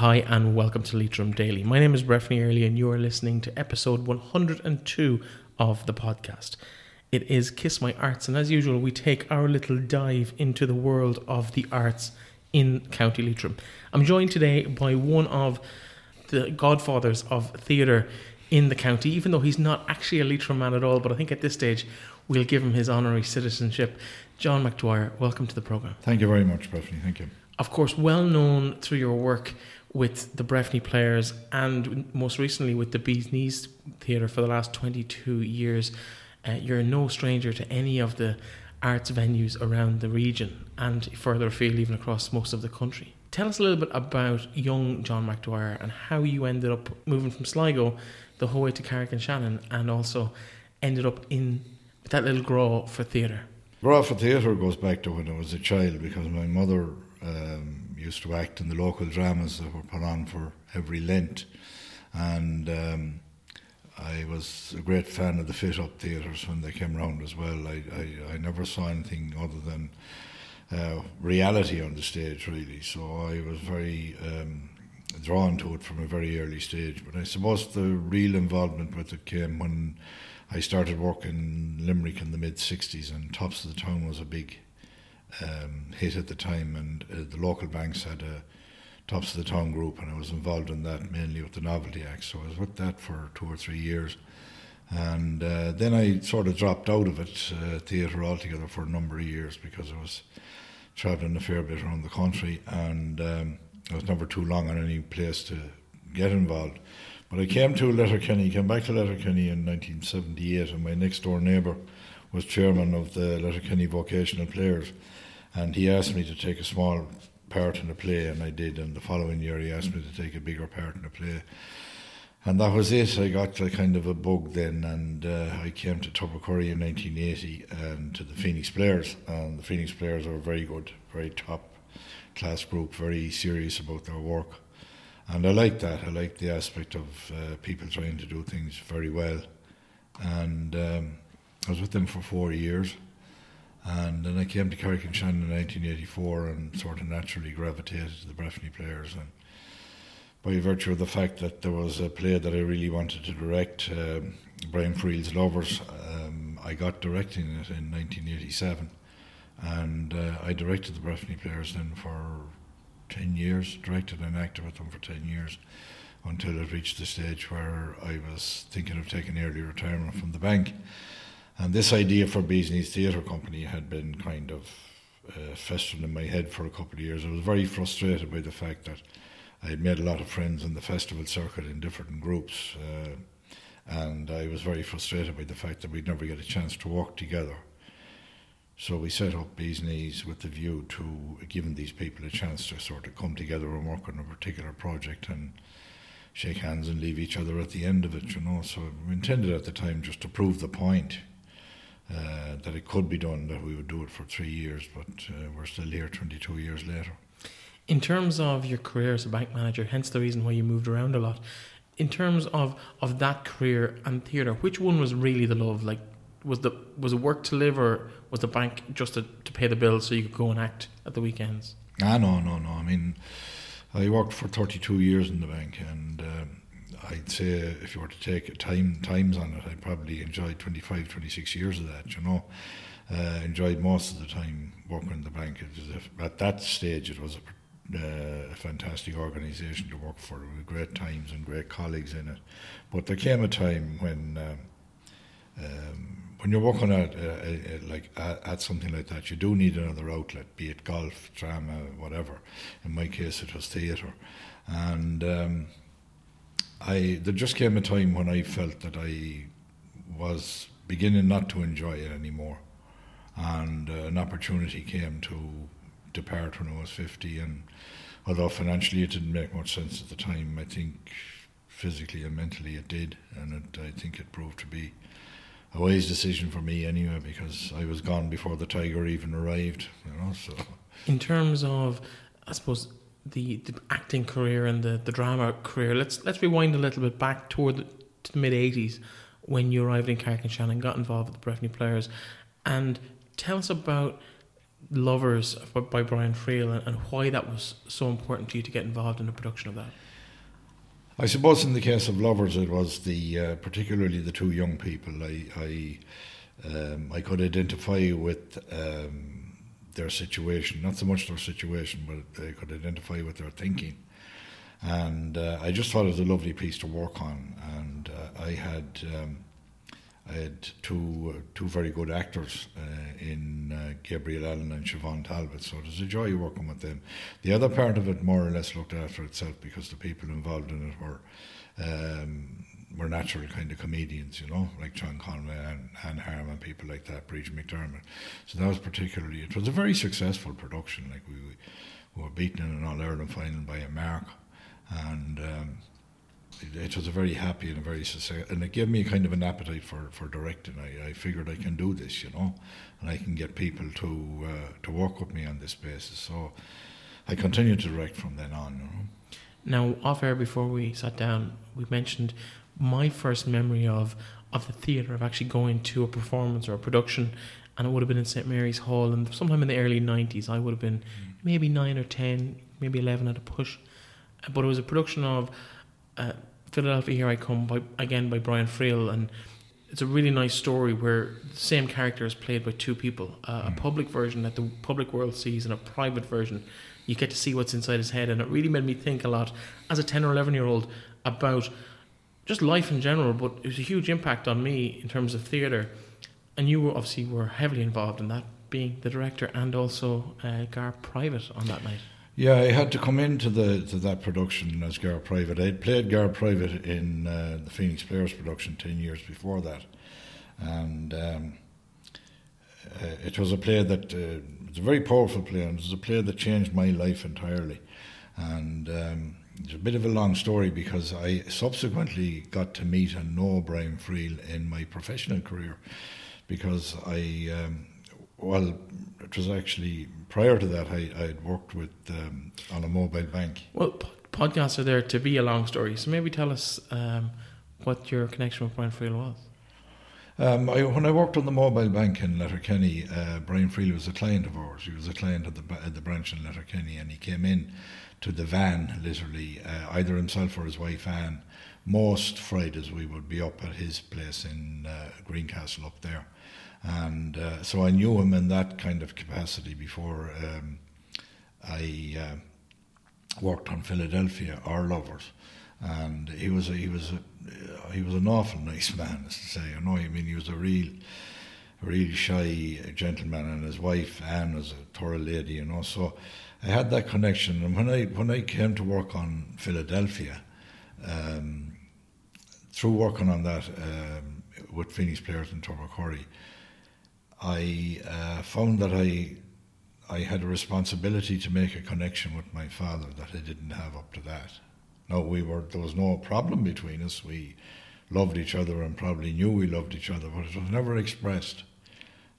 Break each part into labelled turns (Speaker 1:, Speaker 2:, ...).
Speaker 1: Hi, and welcome to Leitrim Daily. My name is Breffney Early, and you are listening to episode 102 of the podcast. It is Kiss My Arts, and as usual, we take our little dive into the world of the arts in County Leitrim. I'm joined today by one of the godfathers of theatre in the county, even though he's not actually a Leitrim man at all, but I think at this stage we'll give him his honorary citizenship. John McDwyer, welcome to the programme.
Speaker 2: Thank you very much, Breffney. Thank you.
Speaker 1: Of course, well known through your work with the Breffney Players and most recently with the Bees Knees Theatre for the last 22 years. Uh, you're no stranger to any of the arts venues around the region and further afield, even across most of the country. Tell us a little bit about young John McDwyer and how you ended up moving from Sligo the whole way to Carrick-on-Shannon and also ended up in that little grow for theatre.
Speaker 2: Grow for theatre goes back to when I was a child because my mother um, used to act in the local dramas that were put on for every Lent. And um, I was a great fan of the fit up theatres when they came round as well. I, I, I never saw anything other than uh, reality on the stage, really. So I was very um, drawn to it from a very early stage. But I suppose the real involvement with it came when I started working in Limerick in the mid 60s, and Tops of the Town was a big um, hit at the time, and uh, the local banks had a Tops of the Town group, and I was involved in that mainly with the Novelty Act. So I was with that for two or three years. And uh, then I sort of dropped out of it, uh, theatre altogether, for a number of years because I was travelling a fair bit around the country and um, I was never too long on any place to get involved. But I came to Letterkenny, came back to Letterkenny in 1978, and my next door neighbour was chairman of the Letterkenny Vocational Players and he asked me to take a small part in a play, and I did. And the following year, he asked me to take a bigger part in a play, and that was it. I got a kind of a bug then, and uh, I came to Tubbercurry in 1980 and to the Phoenix Players, and the Phoenix Players are very good, very top class group, very serious about their work. And I like that. I like the aspect of uh, people trying to do things very well. And um, I was with them for four years. And then I came to Carrick-on-Shannon in 1984 and sort of naturally gravitated to the Breffney players. And by virtue of the fact that there was a play that I really wanted to direct, um, Brian Friel's Lovers, um, I got directing it in 1987. And uh, I directed the Breffney players then for 10 years, directed and acted with them for 10 years until it reached the stage where I was thinking of taking early retirement from the bank. And this idea for Bees Knees Theatre Company had been kind of uh, festering in my head for a couple of years. I was very frustrated by the fact that I had made a lot of friends in the festival circuit in different groups, uh, and I was very frustrated by the fact that we'd never get a chance to work together. So we set up Bees Knees with the view to giving these people a chance to sort of come together and work on a particular project and shake hands and leave each other at the end of it, you know. So we intended at the time just to prove the point uh, that it could be done, that we would do it for three years, but uh, we're still here 22 years later.
Speaker 1: In terms of your career as a bank manager, hence the reason why you moved around a lot, in terms of, of that career and theatre, which one was really the love? Like, was the was it work to live, or was the bank just to, to pay the bills so you could go and act at the weekends?
Speaker 2: Ah, no, no, no. I mean, I worked for 32 years in the bank, and um, I'd say if you were to take time times on it, I'd probably enjoy 25, 26 years of that. You know, uh, enjoyed most of the time working in the bank. A, at that stage, it was a, uh, a fantastic organisation to work for, great times and great colleagues in it. But there came a time when. Um, um, when you're working at uh, like at, at, something like that, you do need another outlet, be it golf, drama, whatever. In my case, it was theatre, and um, I there just came a time when I felt that I was beginning not to enjoy it anymore, and uh, an opportunity came to depart when I was fifty. And although financially it didn't make much sense at the time, I think physically and mentally it did, and it, I think it proved to be a wise decision for me anyway because I was gone before the tiger even arrived. You know, so
Speaker 1: in terms of, I suppose the, the acting career and the, the drama career. Let's let's rewind a little bit back toward the, to the mid '80s when you arrived in Carrick-on-Shannon, got involved with the Breffney Players, and tell us about Lovers by Brian Friel and, and why that was so important to you to get involved in the production of that.
Speaker 2: I suppose in the case of Lovers, it was the uh, particularly the two young people. I I, um, I could identify with um, their situation, not so much their situation, but they could identify with their thinking. And uh, I just thought it was a lovely piece to work on. And uh, I had um, I had two uh, two very good actors uh, in uh, Gabriel Allen and Siobhan Talbot, so it was a joy working with them. The other part of it more or less looked after itself because the people involved in it were um, were natural kind of comedians, you know, like John Conway and Anne Harmon, people like that, Bridget McDermott. So that was particularly it was a very successful production. Like we, we were beaten in an All Ireland final by America, and um, it was a very happy and a very successful, and it gave me kind of an appetite for, for directing. I, I figured I can do this, you know, and I can get people to uh, to work with me on this basis. So I continued to direct from then on. You know.
Speaker 1: Now, off air before we sat down, we mentioned my first memory of of the theatre of actually going to a performance or a production, and it would have been in St Mary's Hall, and sometime in the early nineties, I would have been mm. maybe nine or ten, maybe eleven at a push, but it was a production of. Uh, Philadelphia Here I Come by again by Brian Friel and it's a really nice story where the same character is played by two people uh, a mm. public version that the public world sees and a private version you get to see what's inside his head and it really made me think a lot as a 10 or 11 year old about just life in general but it was a huge impact on me in terms of theatre and you were obviously were heavily involved in that being the director and also uh, Gar Private on that night
Speaker 2: yeah, I had to come into the to that production as Gar Private. I'd played Gar Private in uh, the Phoenix Players production ten years before that, and um, uh, it was a play that uh, was a very powerful play, and it was a play that changed my life entirely. And um, it's a bit of a long story because I subsequently got to meet and know Brian Friel in my professional career because I, um, well, it was actually prior to that, I had worked with um, on a mobile bank.
Speaker 1: Well, podcasts are there to be a long story, so maybe tell us um, what your connection with Brian Friel was.
Speaker 2: Um, I, when I worked on the mobile bank in Letterkenny, uh, Brian Friel was a client of ours. He was a client at the, at the branch in Letterkenny, and he came in to the van, literally, uh, either himself or his wife Anne. Most Fridays we would be up at his place in uh, Greencastle up there and uh, so I knew him in that kind of capacity before um, I uh, worked on Philadelphia, Our Lovers, and he was a, he was a, uh, he was an awful nice man, as to say. You know, I mean, he was a real, really shy gentleman, and his wife Anne was a thorough lady, you know. So I had that connection, and when I when I came to work on Philadelphia, um, through working on that um, with Phoenix Players in Curry. I uh, found that I I had a responsibility to make a connection with my father that I didn't have up to that. No, we were there was no problem between us. We loved each other and probably knew we loved each other, but it was never expressed.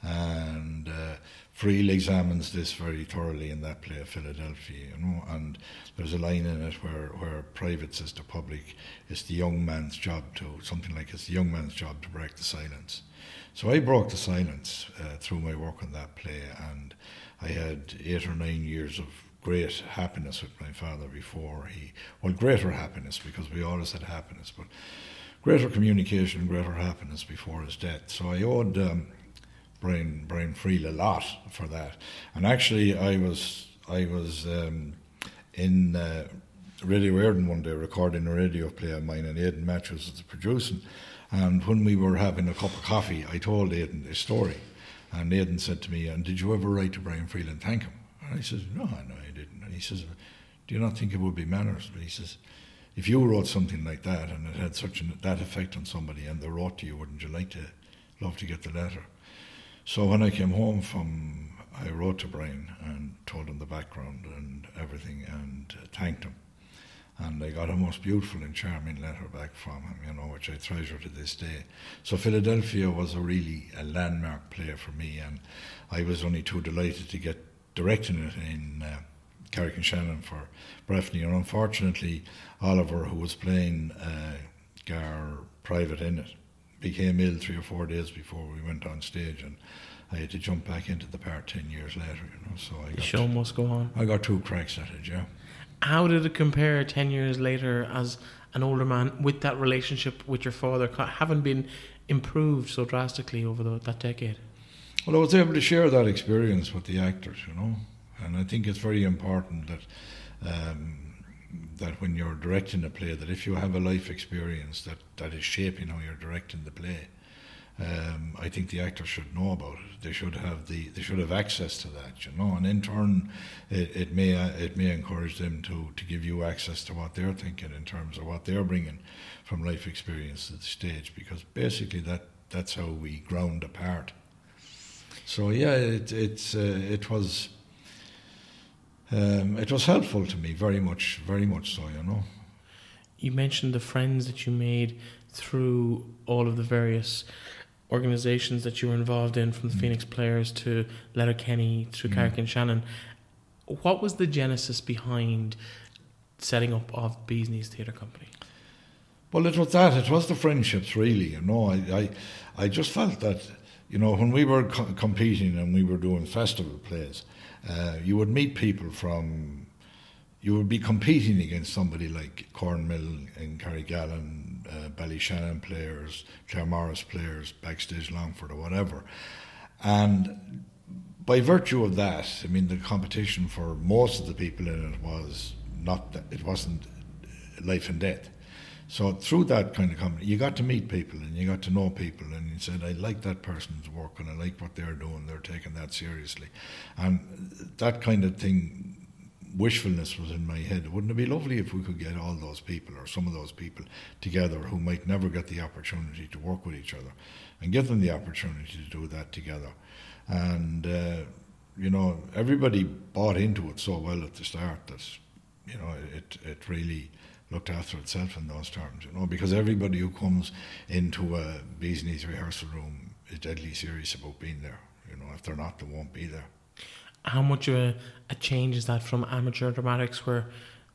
Speaker 2: And uh, Friel examines this very thoroughly in that play of Philadelphia, you know, and there's a line in it where, where private says to public, it's the young man's job to, something like it's the young man's job to break the silence. So I broke the silence uh, through my work on that play, and I had eight or nine years of great happiness with my father before he, well, greater happiness because we always had happiness, but greater communication greater happiness before his death. So I owed um, Brian Brian Friel a lot for that, and actually I was I was um, in. Uh, Radio Éireann one day recording a radio play of mine, and Aidan Mathews was the producing. And when we were having a cup of coffee, I told Aidan this story. And Aidan said to me, And did you ever write to Brian Friel and thank him? And I said, No, no, I didn't. And he says, Do you not think it would be manners? But he says, If you wrote something like that and it had such an, that effect on somebody and they wrote to you, wouldn't you like to love to get the letter? So when I came home from, I wrote to Brian and told him the background and everything and uh, thanked him and I got a most beautiful and charming letter back from him, you know, which I treasure to this day. So Philadelphia was a really a landmark player for me, and I was only too delighted to get directing it in uh, Carrick and Shannon for Breffni, and unfortunately, Oliver, who was playing uh, Gar Private in it, became ill three or four days before we went on stage, and I had to jump back into the part ten years later. You know, so I
Speaker 1: The
Speaker 2: got
Speaker 1: show must go on.
Speaker 2: I got two cracks at it. Yeah.
Speaker 1: How did it compare 10 years later as an older man with that relationship with your father having been improved so drastically over the, that decade?
Speaker 2: Well, I was able to share that experience with the actors, you know, and I think it's very important that um, that when you're directing a play, that if you have a life experience that, that is shaping how you're directing the play, um, I think the actors should know about it. They should have the they should have access to that, you know, and in turn, it, it may it may encourage them to to give you access to what they're thinking in terms of what they're bringing from life experience to the stage, because basically that that's how we ground apart. So yeah, it it's uh, it was um, it was helpful to me very much, very much so. You know.
Speaker 1: You mentioned the friends that you made through all of the various organizations that you were involved in, from the
Speaker 2: Mm.
Speaker 1: Phoenix Players to Letterkenny through
Speaker 2: Mm.
Speaker 1: Carrick-on-Shannon. What was the genesis behind setting up of Bees Knees Theatre Company?
Speaker 2: Well, it was that. It was the friendships, really. You know, I, I, I just felt that, you know, when we were co- competing and we were doing festival plays, uh, you would meet people from, you would be competing against somebody like Cornmill and Carrigallen, uh, Ballyshannon players, Claremorris players, Backstage Longford or whatever. And by virtue of that, I mean, the competition for most of the people in it was not, it wasn't life and death. So through that kind of company, you got to meet people and you got to know people, and you said, "I like that person's work and I like what they're doing. They're taking that seriously," and that kind of thing, wishfulness was in my head. Wouldn't it be lovely if we could get all those people or some of those people together who might never get the opportunity to work with each other, and give them the opportunity to do that together, and. Uh, you know, everybody bought into it so well at the start that, you know, it it really looked after itself in those terms, you know, because everybody who comes into a Bees Knees rehearsal room is deadly serious about being there. You know, if they're not, they won't be there.
Speaker 1: How much of a, a change is that from amateur dramatics where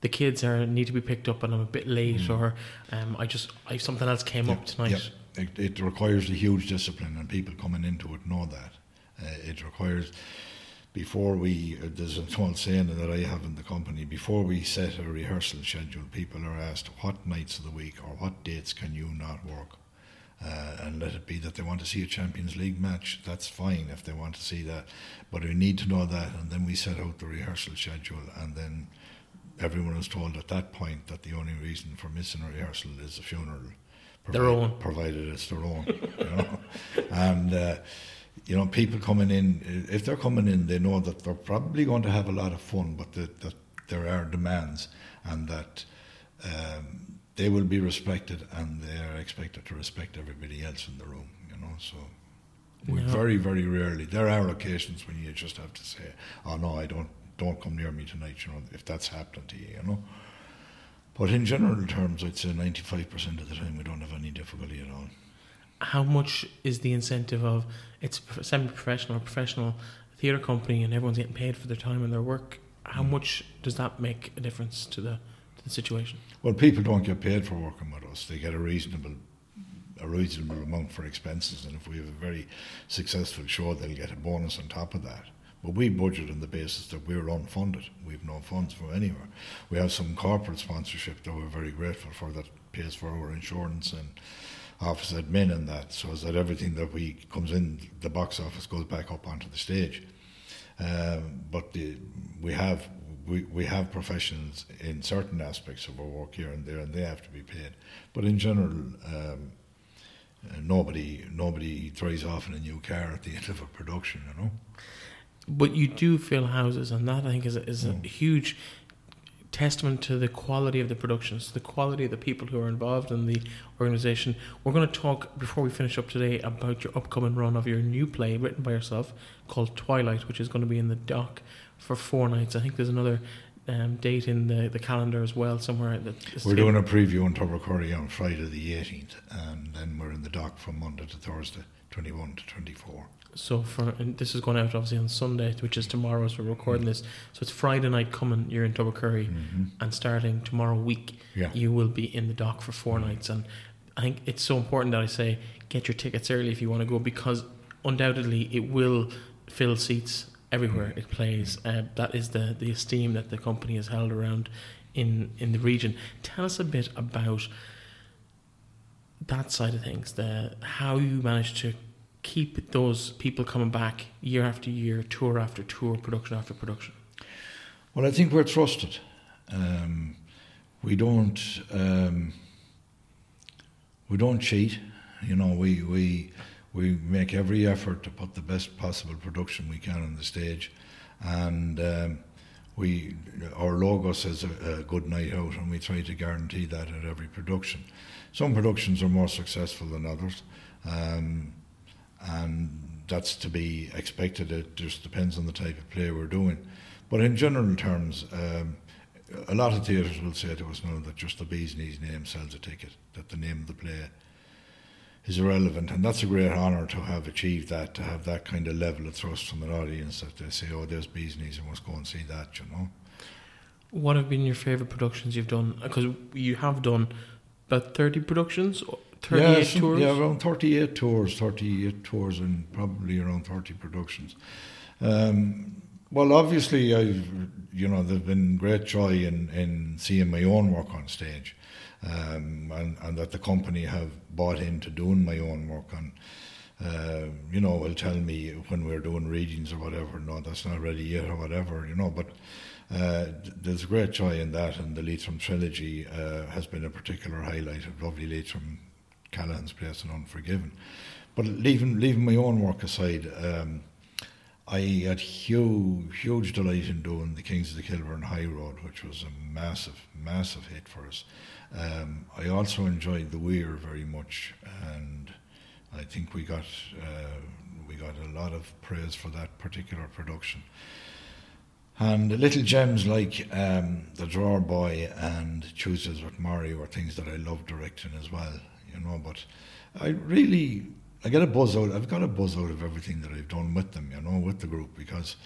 Speaker 1: the kids are need to be picked up and I'm a bit late
Speaker 2: Mm.
Speaker 1: or um, I just I something else came up tonight.
Speaker 2: It, it requires a huge discipline, and people coming into it know that. Uh, it requires, before we, uh, there's an old saying that I have in the company, before we set a rehearsal schedule, people are asked what nights of the week or what dates can you not work. Uh, and let it be that they want to see a Champions League match. That's fine if they want to see that, but we need to know that, and then we set out the rehearsal schedule, and then everyone is told at that point that the only reason for missing a rehearsal is a funeral.
Speaker 1: Their own.
Speaker 2: provided it's their own, you know. And uh, you know, people coming in, if they're coming in, they know that they're probably going to have a lot of fun, but that, that there are demands, and that um, they will be respected, and they are expected to respect everybody else in the room, you know. So. We
Speaker 1: Yeah.
Speaker 2: very, very rarely. There are occasions when you just have to say, "Oh no, I don't, don't come near me tonight." You know, if that's happening to you, you know. But in general terms, I'd say ninety-five percent of the time we don't have any difficulty at all.
Speaker 1: How much is the incentive of it's semi-professional or professional theatre company and everyone's getting paid for their time and their work? How
Speaker 2: Mm.
Speaker 1: much does that make a difference to the to the situation?
Speaker 2: Well, people don't get paid for working with us. They get a reasonable, a reasonable amount for expenses, and if we have a very successful show, they'll get a bonus on top of that. But we budget on the basis that we're unfunded. We've no funds from anywhere. We have some corporate sponsorship that we're very grateful for that pays for our insurance and office admin and that, so that everything that we comes in the box office goes back up onto the stage. Um, but the, we have we, we have professions in certain aspects of our work here and there, and they have to be paid. But in general, um, uh, nobody nobody throws off in a new car at the end of a production, you know.
Speaker 1: But you do fill houses, and that I think is a, is a
Speaker 2: Mm.
Speaker 1: huge testament to the quality of the productions, the quality of the people who are involved in the organisation. We're going to talk before we finish up today about your upcoming run of your new play written by yourself called Twilight, which is going to be in the dock for four nights. I think there's another um, date in the, the calendar as well somewhere. That
Speaker 2: We're doing a preview in Tubbercurry on Friday the 18th, and then we're in the dock from Monday to Thursday, 21 to 24.
Speaker 1: So for and this is going out obviously on Sunday, which is tomorrow as we're recording this. So it's Friday night coming. You're in Tubbercurry,
Speaker 2: Mm-hmm.
Speaker 1: and starting tomorrow week,
Speaker 2: Yeah.
Speaker 1: you will be in the dock for four nights. And I think it's so important that I say get your tickets early if you want to go because undoubtedly it will fill seats everywhere it plays. Uh, that is the the esteem that the company has held around in in the region. Tell us a bit about that side of things. The how you manage to keep those people coming back year after year, tour after tour, production after production.
Speaker 2: Well, I think we're trusted. Um, we don't um, we don't cheat. You know, we we we make every effort to put the best possible production we can on the stage, and um, we our logo says a, a, good night out, and we try to guarantee that at every production. Some productions are more successful than others, um, and that's to be expected. It just depends on the type of play we're doing, but in general terms. Um, a lot of theatres will say to us now that just the bee's knees name sells a ticket, that the name of the play is irrelevant, and that's a great honour to have achieved that, to have that kind of level of thrust from an audience that they say, "Oh, there's bees knees, I must go and see that," you know.
Speaker 1: What have been your favourite productions you've done? Because you have done about thirty productions, thirty-eight
Speaker 2: yeah, some,
Speaker 1: tours.
Speaker 2: Yeah, around thirty-eight tours, thirty-eight tours, and probably around thirty productions. Um, well, obviously, I've you know there's been great joy in in seeing my own work on stage um, and, and that the company have bought into doing my own work and uh, you know will tell me when we're doing readings or whatever no that's not ready yet or whatever you know but uh, there's great joy in that and the Leitrim trilogy uh, has been a particular highlight of lovely Leitrim Callahan's Place and Unforgiven but leaving leaving my own work aside um, I had huge, huge delight in doing the Kings of the Kilburn High Road, which was a massive, massive hit for us. Um, I also enjoyed the Weir very much, and I think we got uh, we got a lot of praise for that particular production. And little gems like um, The Drawer Boy and Tuesdays with Morrie were things that I loved directing as well, you know. But I really, I get a buzz out. I've got a buzz out of everything that I've done with them, you know, with the group because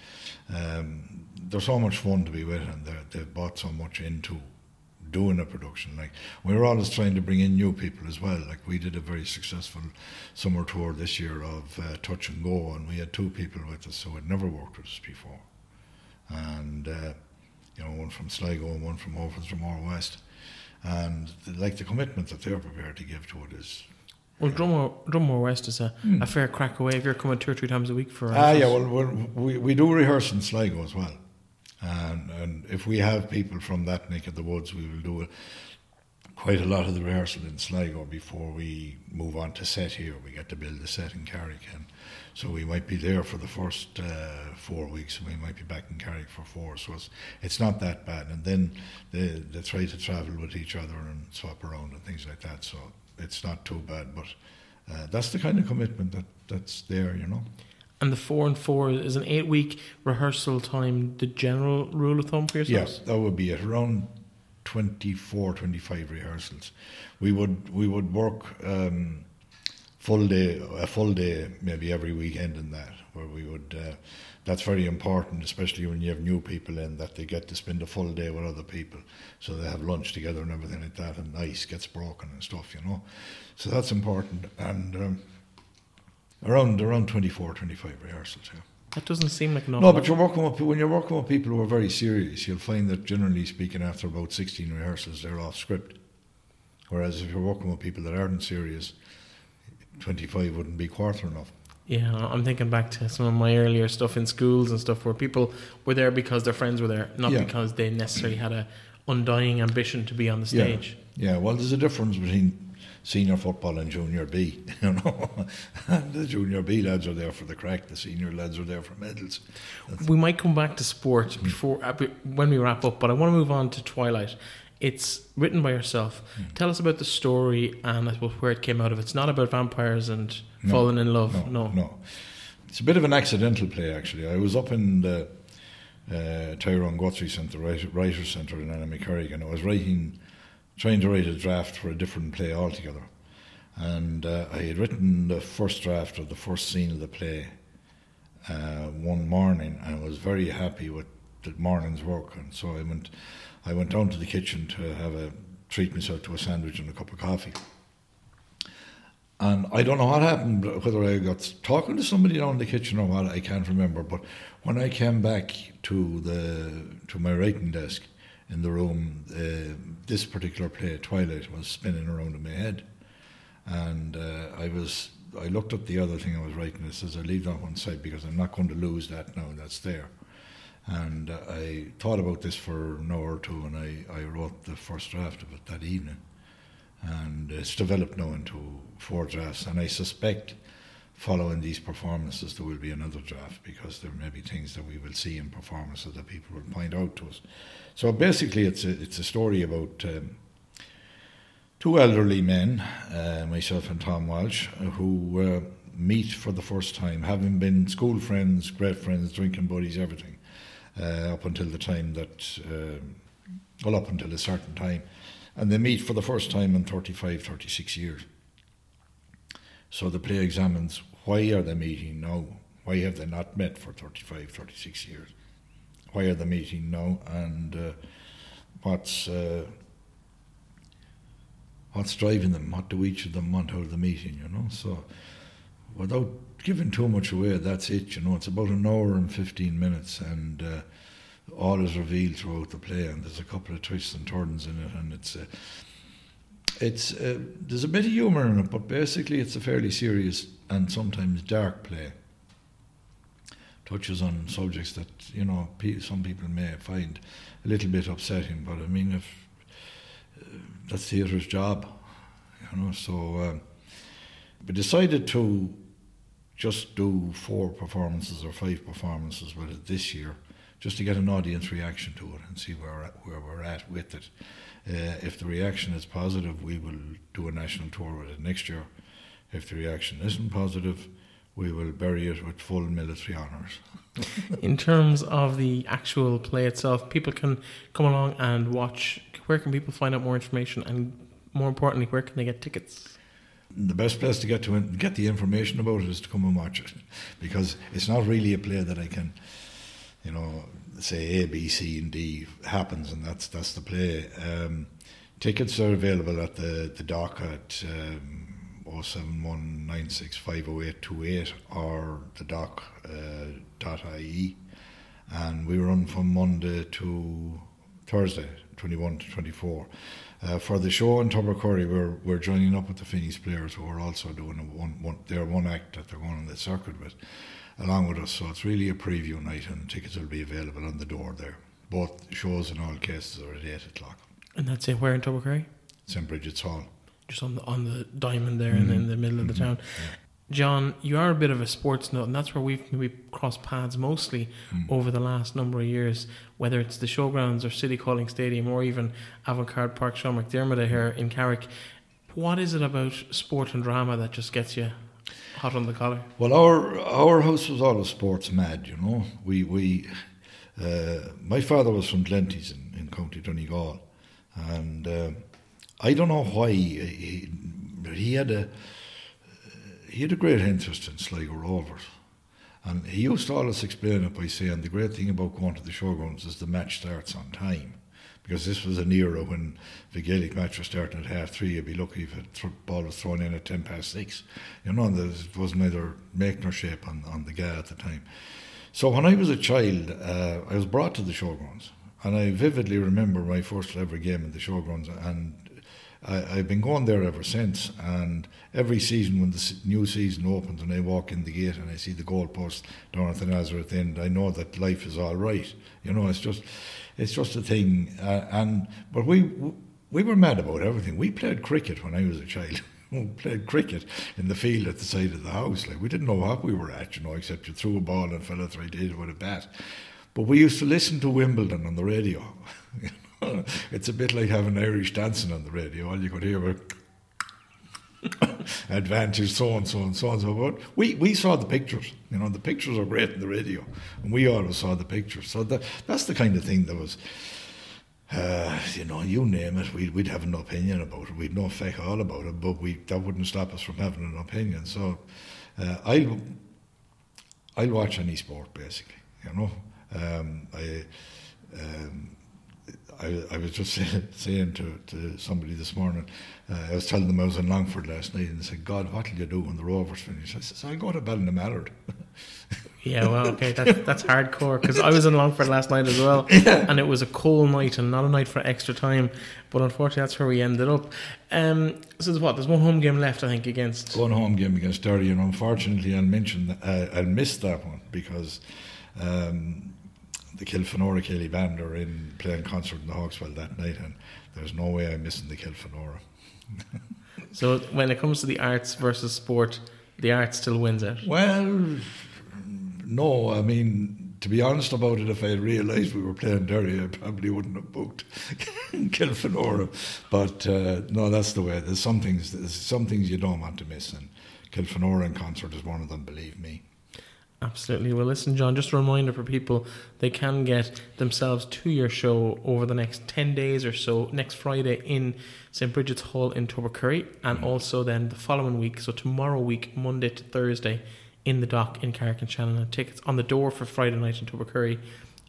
Speaker 2: um, they're so much fun to be with, and they've bought so much into doing a production. Like we're always trying to bring in new people as well. Like we did a very successful summer tour this year of uh, Touch and Go, and we had two people with us who had never worked with us before, and uh, you know one from Sligo and one from Orphans from More West, and the, like the commitment that they're prepared to give to it is.
Speaker 1: Well, Dromore Dromore West is a, mm. a fair crack away if you're coming two or three times a week for.
Speaker 2: Ah, yeah. Well, we we do rehearse in Sligo as well. And, and if we have people from that neck of the woods, we will do a, quite a lot of the rehearsal in Sligo before we move on to set here. We get to build the set in Carrick, and so we might be there for the first uh, four weeks, and we might be back in Carrick for four. So it's it's not that bad. And then they they try to travel with each other and swap around and things like that. So it's not too bad. But uh, that's the kind of commitment that that's there, you know
Speaker 1: and the four and four is an eight week rehearsal time the general rule of thumb for yourselves?
Speaker 2: Yeah, that would be it. Around 24, 25 rehearsals. We would we would work um, full day, a full day, maybe every weekend in that, where we would. Uh, that's very important, especially when you have new people in, that they get to spend a full day with other people. So they have lunch together and everything like that, and ice gets broken and stuff, you know. So that's important. And um, Around around 24, 25 rehearsals, yeah.
Speaker 1: That doesn't seem like enough.
Speaker 2: No, but you're working with when you're working with people who are very serious, you'll find that generally speaking, after about 16 rehearsals, they're off script. Whereas if you're working with people that aren't serious, 25 wouldn't be quarter enough.
Speaker 1: Yeah, I'm thinking back to some of my earlier stuff in schools and stuff where people were there because their friends were there, not yeah. because they necessarily had a undying ambition to be on the stage.
Speaker 2: Yeah. yeah, well, there's a difference between senior football and junior B. You know, and the junior B lads are there for the crack. The senior lads are there for medals.
Speaker 1: That's we might come back to sport before uh, when we wrap up, but I want to move on to Twilight. It's written by yourself. Mm. Tell us about the story and I suppose where it came out of. It's not about vampires and no, falling in love.
Speaker 2: No, no, no, It's a bit of an accidental play, actually. I was up in the uh, Tyrone Guthrie Centre, Writers Centre in Annaghmakerrig, and I was writing trying to write a draft for a different play altogether. And uh, I had written the first draft of the first scene of the play uh, one morning, and was very happy with the morning's work. And so I went, I went down to the kitchen to have a treat myself to a sandwich and a cup of coffee. And I don't know what happened, whether I got talking to somebody down in the kitchen or what, I can't remember. But when I came back to the to my writing desk in the room, uh, this particular play, Twilight, was spinning around in my head, and uh, I was I looked at the other thing I was writing. It says I leave that one side because I'm not going to lose that now. That's there. And uh, I thought about this for an hour or two, and I, I wrote the first draft of it that evening. And it's developed now into four drafts, and I suspect following these performances there will be another draft because there may be things that we will see in performances that people will point out to us. So basically, it's a, it's a story about um, two elderly men, uh, myself and Tom Walsh, who uh, meet for the first time, having been school friends, great friends, drinking buddies, everything, uh, up until the time that, uh, well, up until a certain time. And they meet for the first time in 35, 36 years. So the play examines why are they meeting now? Why have they not met for 35, 36 years? Why are they meeting now? And uh, what's uh, what's driving them, what do each of them want out of the meeting, you know. So without giving too much away, that's it, you know. It's about an hour and 15 minutes and uh, all is revealed throughout the play and there's a couple of twists and turns in it and it's... Uh, it's uh, there's a bit of humour in it, but basically it's a fairly serious and sometimes dark play. Touches on subjects that you know some people may find a little bit upsetting, but I mean if that's theatre's job, you know. So uh, we decided to just do four performances or five performances with it this year, just to get an audience reaction to it and see where where we're at with it. Uh, if the reaction is positive, we will do a national tour with it next year. If the reaction isn't positive, we will bury it with full military honours.
Speaker 1: In terms of the actual play itself, people can come along and watch where can people find out more information and more importantly where can they get tickets
Speaker 2: the best place to get to get the information about it is to come and watch it because it's not really a play that I can you know say A B C and D happens and that's that's the play. Um, tickets are available at the the dock at um, 07196508828 or the dock uh, dot IE and we run from Monday to Thursday 21 to 24. Uh, for the show in Tubbercurry, we're, we're joining up with the Phoenix players who are also doing a one, one, their one act that they're going on the circuit with, along with us. So it's really a preview night, and tickets will be available on the door there. Both shows in all cases are at 8 o'clock.
Speaker 1: And that's it, where in Tubbercurry?
Speaker 2: St. Bridget's Hall.
Speaker 1: Just on the, on the diamond there mm-hmm. in, the middle of the mm-hmm. town. Yeah. John, you are a bit of a sports nut, and that's where we've maybe crossed paths mostly mm. over the last number of years, whether it's the showgrounds or City Calling Stadium or even Avantcard Park Sean McDermott here in Carrick. What is it about sport and drama that just gets you hot on the collar?
Speaker 2: Well, our our house was always sports mad, you know. We we uh, my father was from Glenties in, in County Donegal, and uh, I don't know why he, he had a he had a great interest in Sligo Rovers. And he used to always explain it by saying the great thing about going to the showgrounds is the match starts on time. Because this was an era when the Gaelic match was starting at half three, you'd be lucky if a th- ball was thrown in at ten past six. You know, there was neither make nor shape on, on the guy at the time. So when I was a child, uh, I was brought to the showgrounds. And I vividly remember my first ever game in the showgrounds. And I, have been going there ever since. And every season, when the new season opens and I walk in the gate and I see the goalpost down at the Nazareth end, I know that life is all right. You know, it's just, it's just a thing. Uh, and but we we were mad about everything. We played cricket when I was a child. we played cricket in the field at the side of the house. Like we didn't know what we were at, you know, except you threw a ball and fell right it with a bat. But we used to listen to Wimbledon on the radio. it's a bit like having Irish dancing on the radio. All you could hear were advantage, so and so and so and so. But we, we saw the pictures. You know, the pictures are great in the radio, and we always saw the pictures. So that that's the kind of thing that was. Uh, you know, you name it, we'd, we'd have an opinion about it. We'd know feck all about it, but we that wouldn't stop us from having an opinion. So uh, I'll I'll watch any sport basically. You know, um, I um, I I, I was just saying to, to somebody this morning, uh, I was telling them I was in Longford last night, and they said, God, what will you do when the Rovers finish? I said, I'll go to Ballinamallard.
Speaker 1: Yeah, well, okay, that's that's hardcore because I was in Longford last night as well, yeah. and it was a cold night and not a night for extra time. But unfortunately, that's where we ended up. Um, so there's what? There's one home game left, I think, against
Speaker 2: one home game against Derry, and unfortunately, I'll mention uh, I'll miss that one because. Um, the Kilfenora Céilí band are in playing concert in the Hawk's Well that night, and there's no way I'm missing the Kilfenora.
Speaker 1: so when it comes to the arts versus sport, the arts still wins out.
Speaker 2: Well, no, I mean, to be honest about it, if I had realised we were playing Derry, I probably wouldn't have booked Kilfenora. But uh, no, that's the way. There's some things. There's some things you don't want to miss, and Kilfenora in concert is one of them. Believe me.
Speaker 1: Absolutely. Well, listen, John, just a reminder for people they can get themselves to your show over the next 10 days or so, next Friday in St. Bridget's Hall in Tubbercurry, and mm. also then the following week, so tomorrow week, Monday to Thursday, in the dock in Carrick-on-Shannon. And tickets on the door for Friday night in Tubbercurry.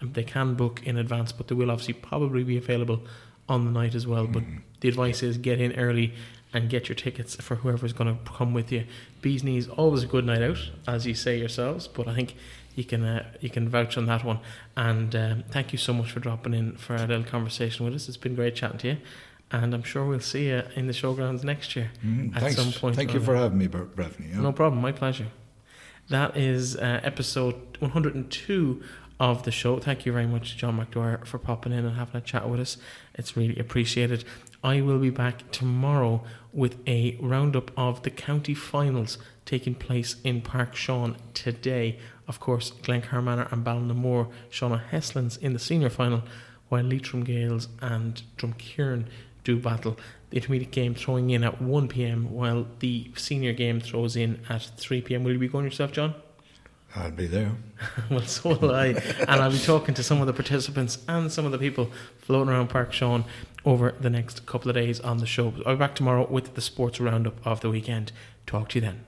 Speaker 1: They can book in advance, but they will obviously probably be available on the night as well. Mm. But the advice is get in early and get your tickets for whoever's going to come with you. Bees Knees always a good night out, as you say yourselves. But I think you can uh, you can vouch on that one. And um, thank you so much for dropping in for a little conversation with us. It's been great chatting to you and I'm sure we'll see you in the showgrounds next year
Speaker 2: mm, at thanks. some point. Thank you for having me, Breffney.
Speaker 1: Yeah. No problem, my pleasure. That is uh, episode 102 of the show. Thank you very much, John McDwyer, for popping in and having a chat with us. It's really appreciated. I will be back tomorrow with a roundup of the county finals taking place in Park Sean today. Of course, Glencar Manor and Ballinamore, Seán O'Heslins in the senior final, while Leitrim Gaels and Drumkeerin do battle. The intermediate game throwing in at 1 pm, while the senior game throws in at 3 pm. Will you be going yourself, John?
Speaker 2: I'll be there.
Speaker 1: well, so will I. and I'll be talking to some of the participants and some of the people floating around Park Sean over the next couple of days on the show. I'll be back tomorrow with the sports roundup of the weekend. Talk to you then.